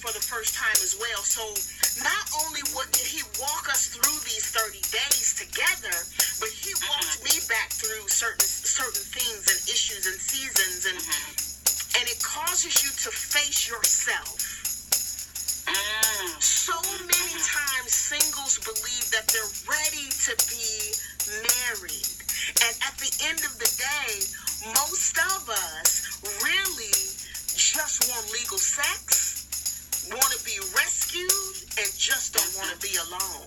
for the first time as well. So not only what did he walk us through these 30 days together, but he mm-hmm. walked me back through certain certain things and issues and seasons and mm-hmm. and it causes you to face yourself. Mm. So mm-hmm. many times singles believe that they're ready to be married. And at the end of the day, most of us really just want legal sex, want to be rescued, and just don't want to be alone.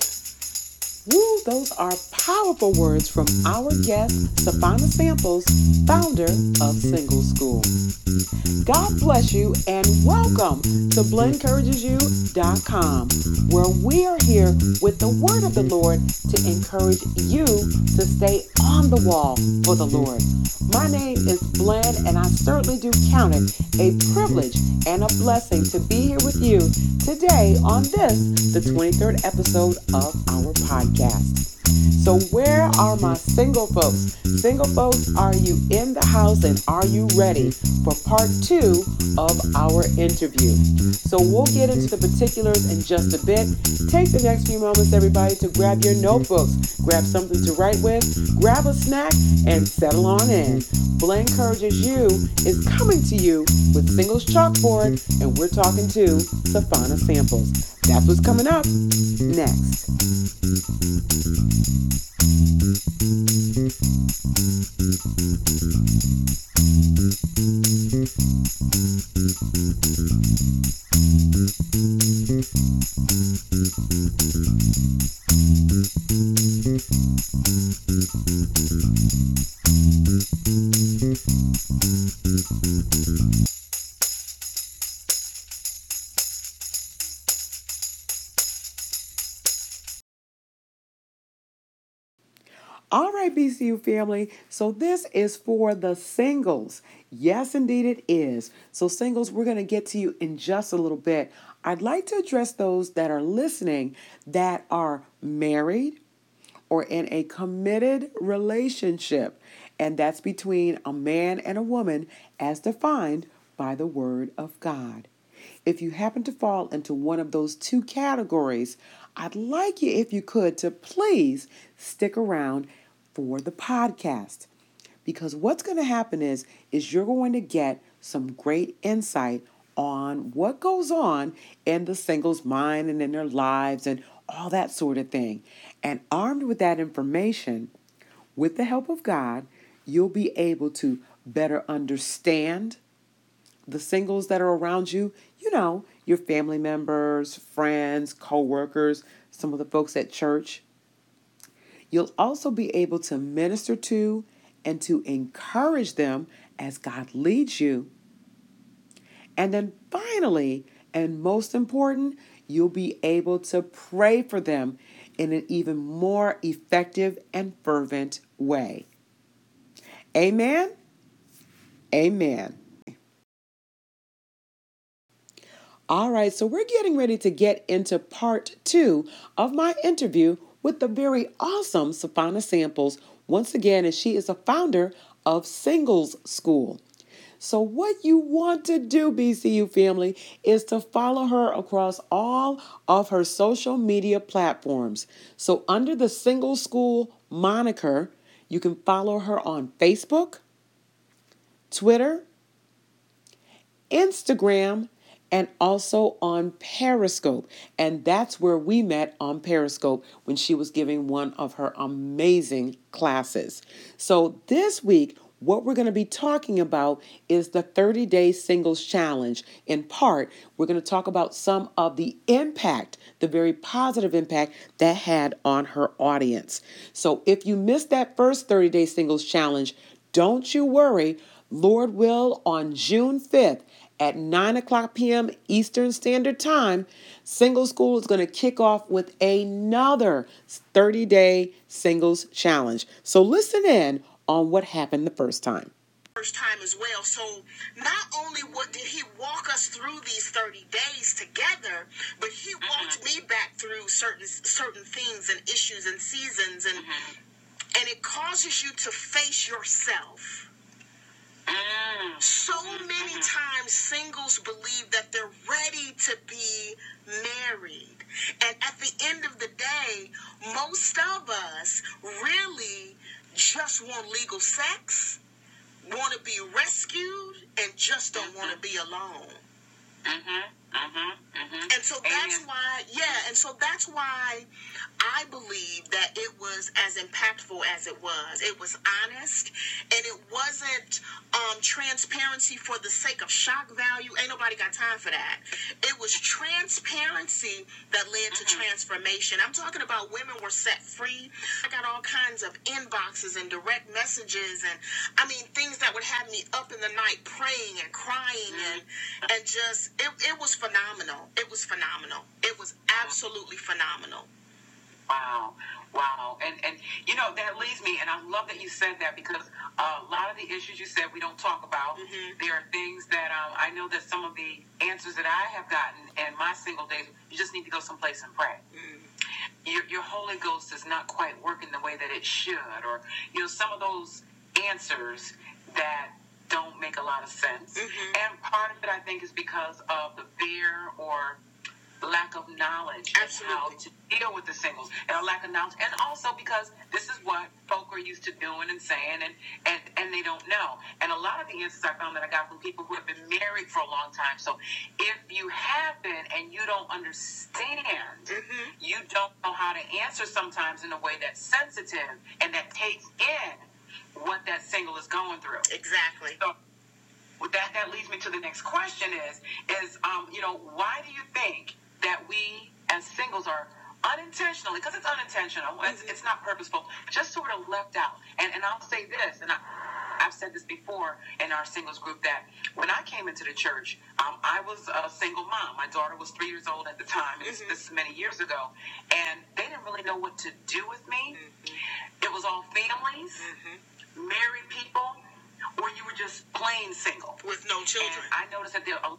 Woo, those are powerful words from our guest, Savannah Samples, founder of Single School. God bless you and welcome to BlenencouragesYou.com, where we are here with the word of the Lord to encourage you to stay on the wall for the Lord. My name is Blen, and I certainly do count it a privilege and a blessing to be here with you today on this, the 23rd episode of our podcast. So, where are my single folks? Single folks, are you in the house and are you ready for part two of our interview? So, we'll get into the particulars in just a bit. Take the next few moments, everybody, to grab your notebooks, grab something to write with, grab a snack, and settle on in. Blen Encourages You is coming to you with Singles Chalkboard, and we're talking to Savannah Samples. That's what's coming up next. All right, BCU family. So this is for the singles. Yes, indeed it is. So, singles, we're going to get to you in just a little bit. I'd like to address those that are listening that are married or in a committed relationship, and that's between a man and a woman as defined by the Word of God. If you happen to fall into one of those two categories, I'd like you, if you could, to please stick around for the podcast. Because what's going to happen is is you're going to get some great insight on what goes on in the singles mind and in their lives and all that sort of thing. And armed with that information, with the help of God, you'll be able to better understand the singles that are around you, you know, your family members, friends, co-workers, some of the folks at church, You'll also be able to minister to and to encourage them as God leads you. And then finally, and most important, you'll be able to pray for them in an even more effective and fervent way. Amen. Amen. All right, so we're getting ready to get into part two of my interview with the very awesome Savannah Samples once again, and she is a founder of Singles School. So, what you want to do, BCU family, is to follow her across all of her social media platforms. So, under the Single School moniker, you can follow her on Facebook, Twitter, Instagram, and also on Periscope. And that's where we met on Periscope when she was giving one of her amazing classes. So this week, what we're going to be talking about is the 30 day singles challenge. In part, we're going to talk about some of the impact, the very positive impact that had on her audience. So if you missed that first 30 day singles challenge, don't you worry. Lord will, on June 5th, at 9 o'clock p.m. Eastern Standard Time, Single School is going to kick off with another 30 day singles challenge. So listen in on what happened the first time. First time as well. So not only what did he walk us through these 30 days together, but he walked mm-hmm. me back through certain certain things and issues and seasons and mm-hmm. and it causes you to face yourself so many times singles believe that they're ready to be married. And at the end of the day, most of us really just want legal sex, want to be rescued, and just don't mm-hmm. want to be alone. Mm-hmm. Mm-hmm. Mm-hmm. And so that's Amen. why, yeah, and so that's why I believe that it was as impactful as it was. It was honest, and it wasn't um, transparency for the sake of shock value. Ain't nobody got time for that. It was transparency that led to transformation. I'm talking about women were set free. I got all kinds of inboxes and direct messages, and I mean things that would have me up in the night praying and crying and and just it, it was phenomenal. It was phenomenal. It was absolutely phenomenal. Wow, wow, and and you know that leads me, and I love that you said that because a lot of the issues you said we don't talk about. Mhm. There are things that um, I know that some of the answers that I have gotten in my single days, you just need to go someplace and pray. Your, your Holy Ghost is not quite working the way that it should, or you know some of those answers that don't make a lot of sense. Mhm. And part of it, I think, is because of the fear or lack of knowledge of how to deal with the singles and a lack of knowledge and also because this is what folk are used to doing and saying and, and and they don't know and a lot of the answers i found that i got from people who have been married for a long time so if you have been and you don't understand Mhm. you don't know how to answer sometimes in a way that's sensitive and that takes in what that single is going through Exactly. so that that leads me to the next question is is um, you know why do you think that we as singles are unintentionally because it's unintentional it's, it's not purposeful just sort of left out and and I'll say this and I I've said this before in our singles group that when I came into the church, um, I was a single mom. My daughter was three years old at the time. and This, this is many years ago, and they didn't really know what to do with me. It was all families, Mhm. married people, or you were just plain single. With no children. And I noticed that there are,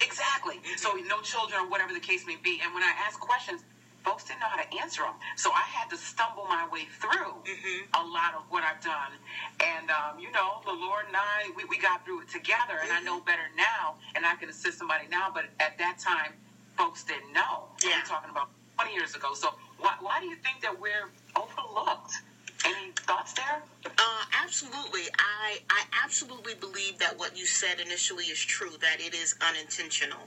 exactly. So no children or whatever the case may be. And when I asked questions, folks didn't know how to answer them. So I had to stumble my way through Mhm. a lot of what I've done. And, um, you know, the Lord and I, we, we got through it together. And I know better now, and I can assist somebody now. But at that time, folks didn't know. Yeah. I'm talking about 20 years ago. So why, why do you think that we're overlooked? Any thoughts there? Uh, absolutely. I I absolutely believe that what you said initially is true. That it is unintentional.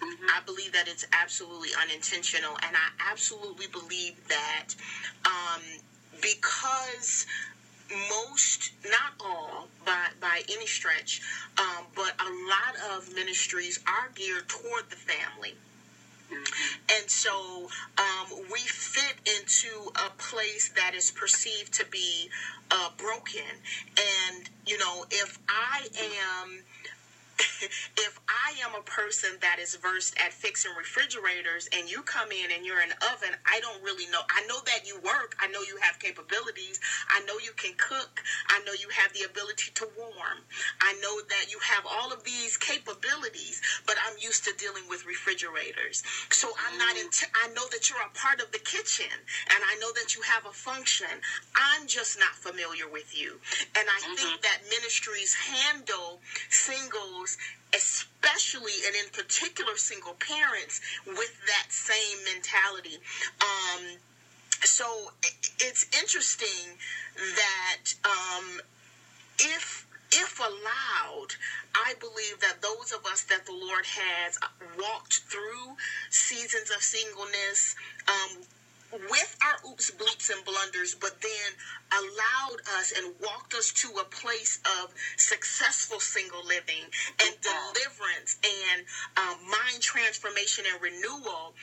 Mm-hmm. I believe that it's absolutely unintentional, and I absolutely believe that um, because most, not all, by by any stretch, um, but a lot of ministries are geared toward the family. And so um, we fit into a place that is perceived to be uh, broken. And, you know, if I am. If I am a person that is versed at fixing refrigerators and you come in and you're an oven, I don't really know. I know that you work. I know you have capabilities. I know you can cook. I know you have the ability to warm. I know that you have all of these capabilities, but I'm used to dealing with refrigerators. So I'm not mm. in I know that you're a part of the kitchen and I know that you have a function. I'm just not familiar with you. And I think mm-hmm. that ministries handle singles especially and in particular single parents with that same mentality. Um so it's interesting that um if if allowed, I believe that those of us that the Lord has walked through seasons of singleness, um, with our oops, bleeps, and blunders, but then allowed us and walked us to a place of successful single living and deliverance and um, mind transformation and renewal,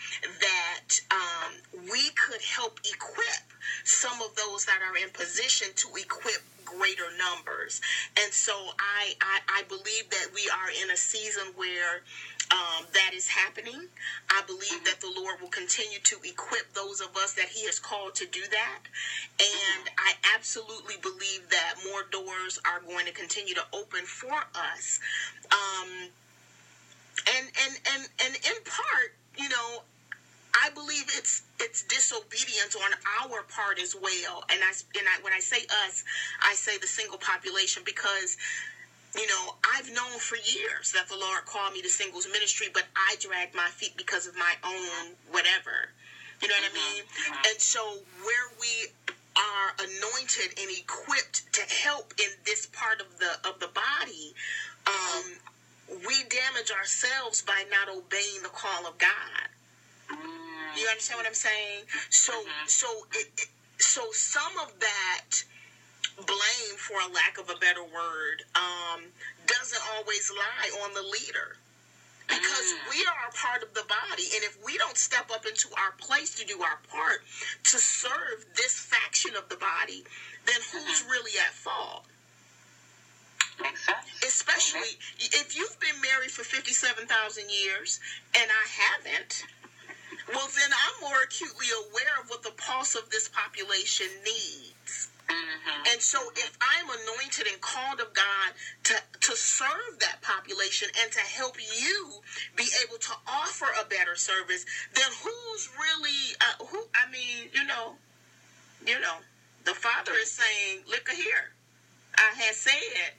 that um, we could help equip some of those that are in position to equip greater numbers. And so I, I, I believe that we are in a season where um, that is happening. I believe that the Lord will continue to equip those of us that He has called to do that. And I absolutely believe that more doors are going to continue to open for us. Um, and, and, and, and in part, you know, I believe it's it's disobedience on our part as well. And I and I, when I say us, I say the single population because you know I've known for years that the Lord called me to singles ministry, but I dragged my feet because of my own whatever. You know what I mean? And so where we are anointed and equipped to help in this part of the of the body, um, we damage ourselves by not obeying the call of God. You understand what I'm saying? So, Mhm. so, it, it- so some of that blame, for a lack of a better word, um, doesn't always lie on the leader. Because Mm. we are a part of the body, and if we don't step up into our place to do our part to serve this faction of the body, then who's Mhm. really at fault? Makes sense. Especially if you've been married for 57,000 years and I haven't, well, then I'm more acutely aware of what the pulse of this population needs. Mhm. And so if I'm anointed and called of God to, to serve that population and to help you be able to offer a better service, then who's really, uh, who, I mean, you know, you know, the Father is saying, look here, I had said.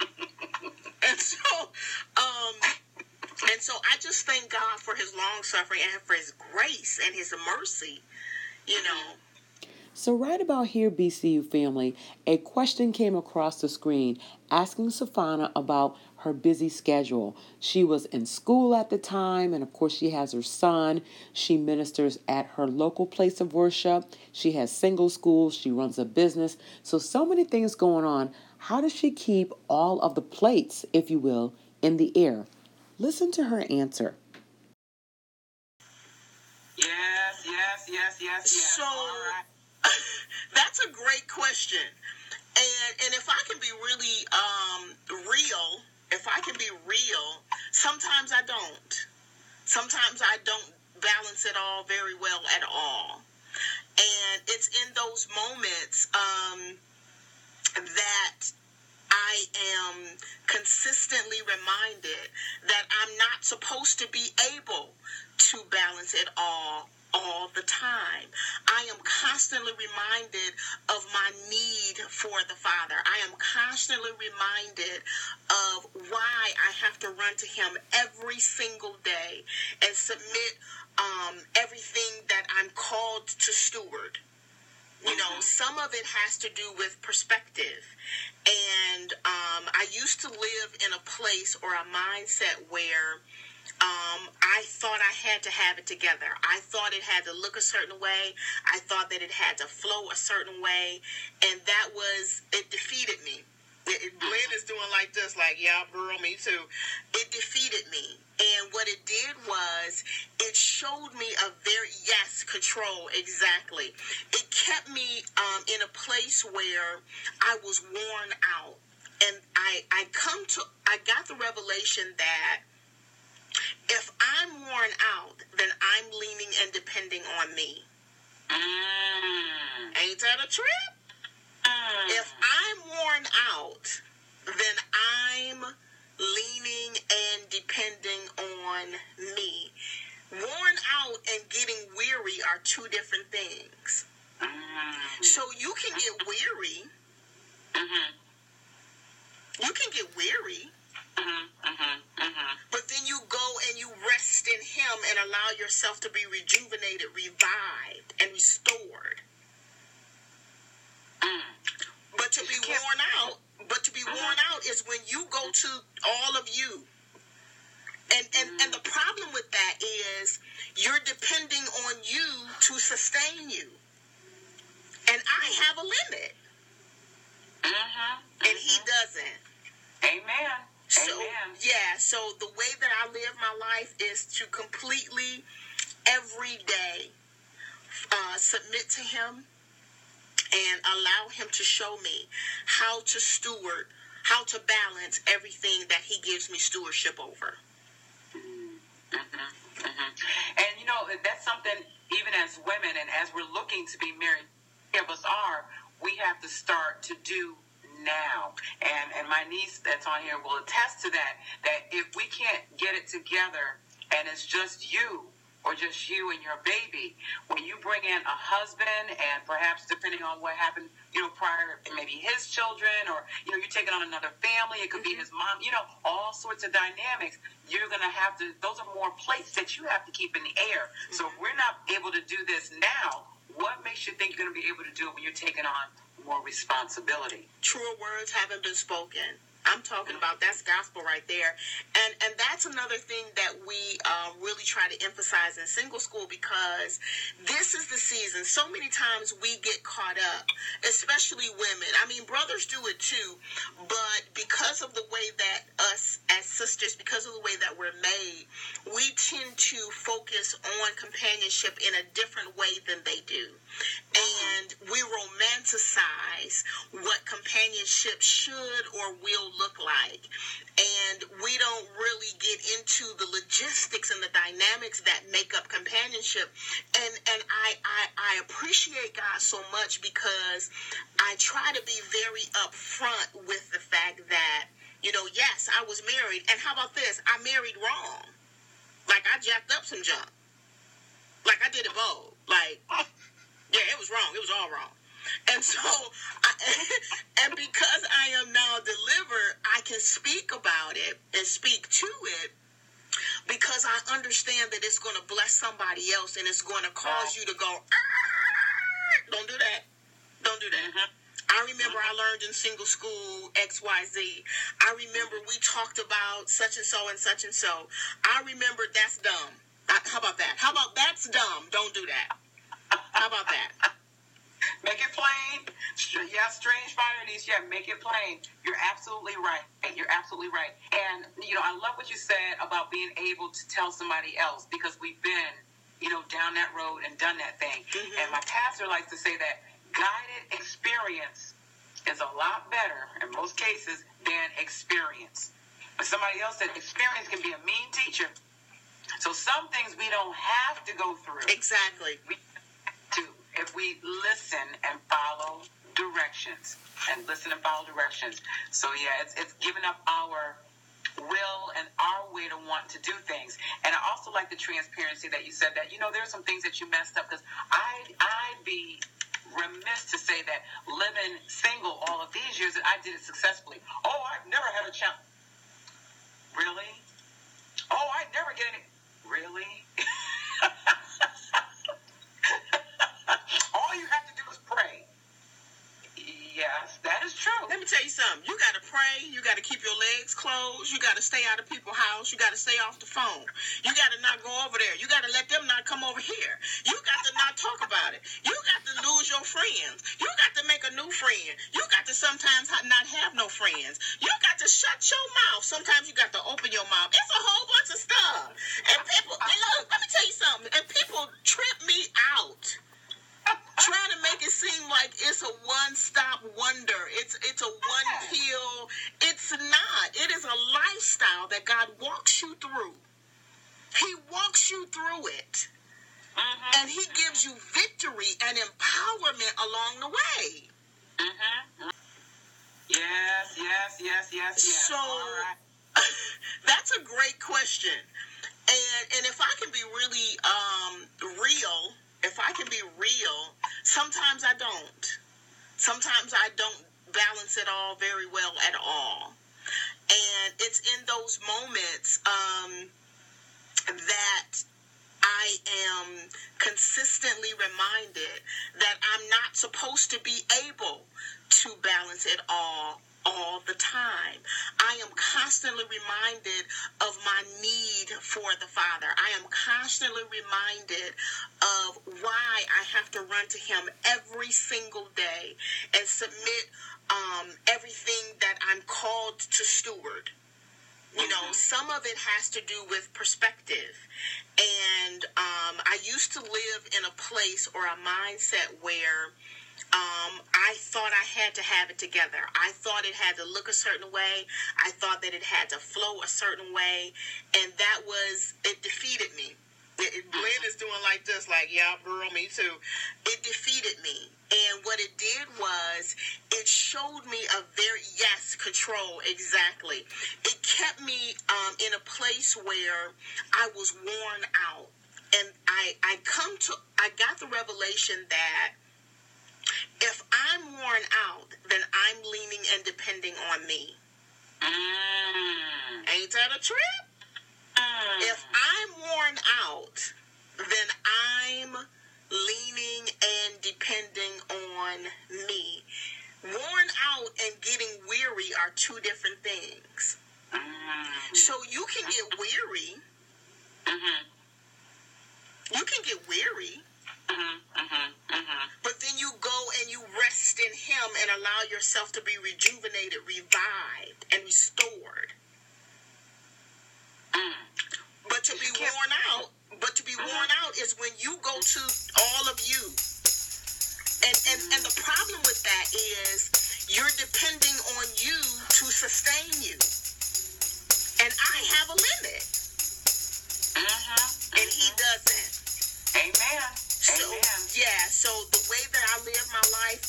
and so, um, and so I just thank God for his long suffering and for his grace and his mercy, you know. So, right about here, BCU family, a question came across the screen asking Savannah about her busy schedule. She was in school at the time, and of course, she has her son. She ministers at her local place of worship. She has single schools. She runs a business. So, so many things going on. How does she keep all of the plates, if you will, in the air? Listen to her answer. Yes, yes, yes, yes, yes. So- All right. That's a great question. And and if I can be really um real, if I can be real, sometimes I don't. Sometimes I don't balance it all very well at all. And it's in those moments um that Am consistently reminded that I'm not supposed to be able to balance it all all the time. I am constantly reminded of my need for the Father. I am constantly reminded of why I have to run to Him every single day and submit um, everything that I'm called to steward. You know, some of it has to do with perspective. And um, I used to live in a place or a mindset where um, I thought I had to have it together. I thought it had to look a certain way. I thought that it had to flow a certain way. And that was, it defeated me. Blen is doing like this, like, yeah, girl, me too. It defeated me. And what it did was, it showed me a very, yes, control, exactly. It kept me um, in a place where I was worn out. And I, I come to, I got the revelation that if I'm worn out, then I'm leaning and depending on me. Mm. Ain't that a trip? Mm. If I'm worn out, then I'm leaning and depending on me. Worn out and getting weary are two different things. Mm. So you can get weary. Mhm. You can get weary, Mhm. Mhm. Mhm. but then you go and you rest in Him and allow yourself to be rejuvenated, revived, and restored. Mm. But to be worn out, but to be worn out is when you go to all of you. And and and the problem with that is you're depending on you to sustain you. And I have a limit, Mhm. and he Mhm. doesn't. Amen. So Amen. yeah, so the way that I live my life is to completely every day uh, submit to him and allow him to show me how to steward, how to balance everything that he gives me stewardship over. Mhm, mhm. And you know that's something. Even as women, and as we're looking to be married, of us are. We have to start to do now. And and my niece that's on here will attest to that. That if we can't get it together, and it's just you. Or just you and your baby. When you bring in a husband, and perhaps depending on what happened, you know, prior, maybe his children, or you know, you're taking on another family. It could be mm-hmm. his mom. You know, all sorts of dynamics. You're gonna have to. Those are more plates that you have to keep in the air. So if mm-hmm. we're not able to do this now, what makes you think you're going to be able to do it when you're taking on more responsibility? Truer words haven't been spoken. I'm talking about that's gospel right there, and and that's another thing that we um, really try to emphasize in single school because this is the season. So many times we get caught up, especially women. I mean, brothers do it too, but because of the way that us as sisters, because of the way that we're made, we tend to focus on companionship in a different way than they do, and we romanticize what companionship should or will look like. And we don't really get into the logistics and the dynamics that make up companionship. And and I, I, I appreciate God so much because I try to be very upfront with the fact that, you know, yes, I was married. And how about this? I married wrong. Like I jacked up some junk. Like I did it bold. Like, yeah, it was wrong. It was all wrong. And so, I, and because I am now delivered, I can speak about it and speak to it because I understand that it's going to bless somebody else and it's going to cause you to go, ah, don't do that. Don't do that. Mm-hmm. I remember I learned in single school XYZ. I remember we talked about such and so and such and so. I remember that's dumb. How about that? How about that's dumb? Don't do that. How about that? Make it plain. Yeah, strange ironies. Yeah, make it plain. You're absolutely right. You're absolutely right. And, you know, I love what you said about being able to tell somebody else because we've been, you know, down that road and done that thing. Mm-hmm. And my pastor likes to say that guided experience is a lot better in most cases than experience. But somebody else said experience can be a mean teacher. So some things we don't have to go through. Exactly. We if we listen and follow directions and listen and follow directions. So yeah, it's it's giving up our will and our way to want to do things. And I also like the transparency that you said that you know there's some things that you messed up because I I'd be remiss to say that living single all of these years that I did it successfully. Oh, I've never had a chance. Really? Oh, I never get any. Really? True. Let me tell you something. You got to pray. You got to keep your legs closed. You got to stay out of people's house. You got to stay off the phone. You got to not go over there. You got to let them not come over here. You got to not talk about it. You got to lose your friends. You got to make a new friend. You got to sometimes not have no friends. You got to shut your mouth. Sometimes you got to open your mouth. It's a whole bunch of stuff. And people, and look, let me tell you something. And people trip me out trying to make it seem like it's a one-stop wonder. It's it's a one pill. It's not. It is a lifestyle that God walks you through. He walks you through it. Mm-hmm. And he gives you victory and empowerment along the way. Mm-hmm. Yes, yes, yes, yes, yes. So that's a great question. And and if I can be really um, real if I can be real, sometimes I don't. Sometimes I don't balance it all very well at all. And it's in those moments um, that I am consistently reminded that I'm not supposed to be able to balance it all all the time. I am constantly reminded of my need for the Father. I am constantly reminded of why I have to run to Him every single day and submit um, everything that I'm called to steward. You know, some of it has to do with perspective. And um, I used to live in a place or a mindset where um, I thought I had to have it together. I thought it had to look a certain way. I thought that it had to flow a certain way. And that was, it defeated me. It, it, Blen is doing like this, like, yeah, girl, me too. It defeated me. And what it did was, it showed me a very, yes, control, exactly. It kept me um, in a place where I was worn out. And I, I come to, I got the revelation that if I'm worn out, then I'm leaning and depending on me. Mm. Ain't that a trip? Mm. If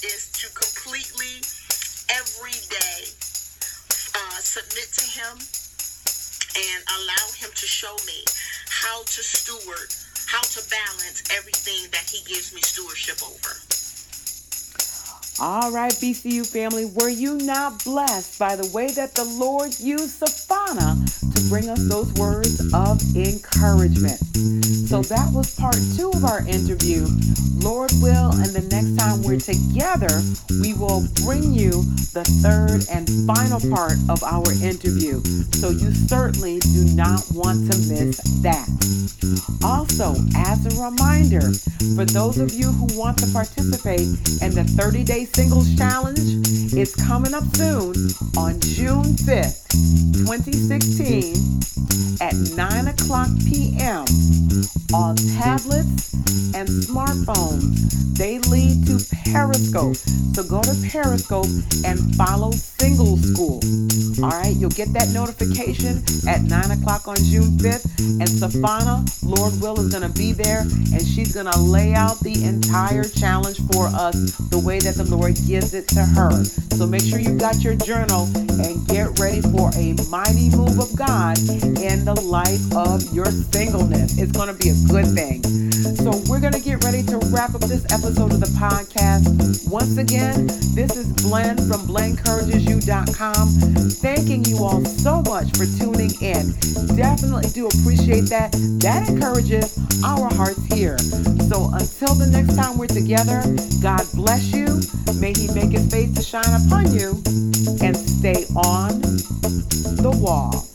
is to completely every day uh, submit to him and allow him to show me how to steward, how to balance everything that he gives me stewardship over. All right, BCU family, were you not blessed by the way that the Lord used To bring us those words of encouragement? So that was part two of our interview. Lord will, and the next time we're together, we will bring you the third and final part of our interview. So you certainly do not want to miss that. Also, as a reminder, for those of you who want to participate in the 30 Day Singles Challenge, it's coming up soon on June 5th, 2016 at 9 o'clock p.m. on tablets and smartphones. They lead to Periscope. So go to Periscope and follow Single School. All right, you'll get that notification at 9 o'clock on June 5th. And Savannah, Lord Will, is going to be there and she's going to lay out the entire challenge for us the way that the Lord gives it to her. So make sure you've got your journal and get ready for a mighty move of God in the life of your singleness. It's going to be a good thing. So we're going to get ready to wrap up this episode of the podcast. Once again, this is Blen from BlenCouragesYou.com. Thanking you all so much for tuning in. Definitely do appreciate that. That encourages our hearts here. So until the next time we're together, God bless you. May He make His face to shine upon you and stay on the wall.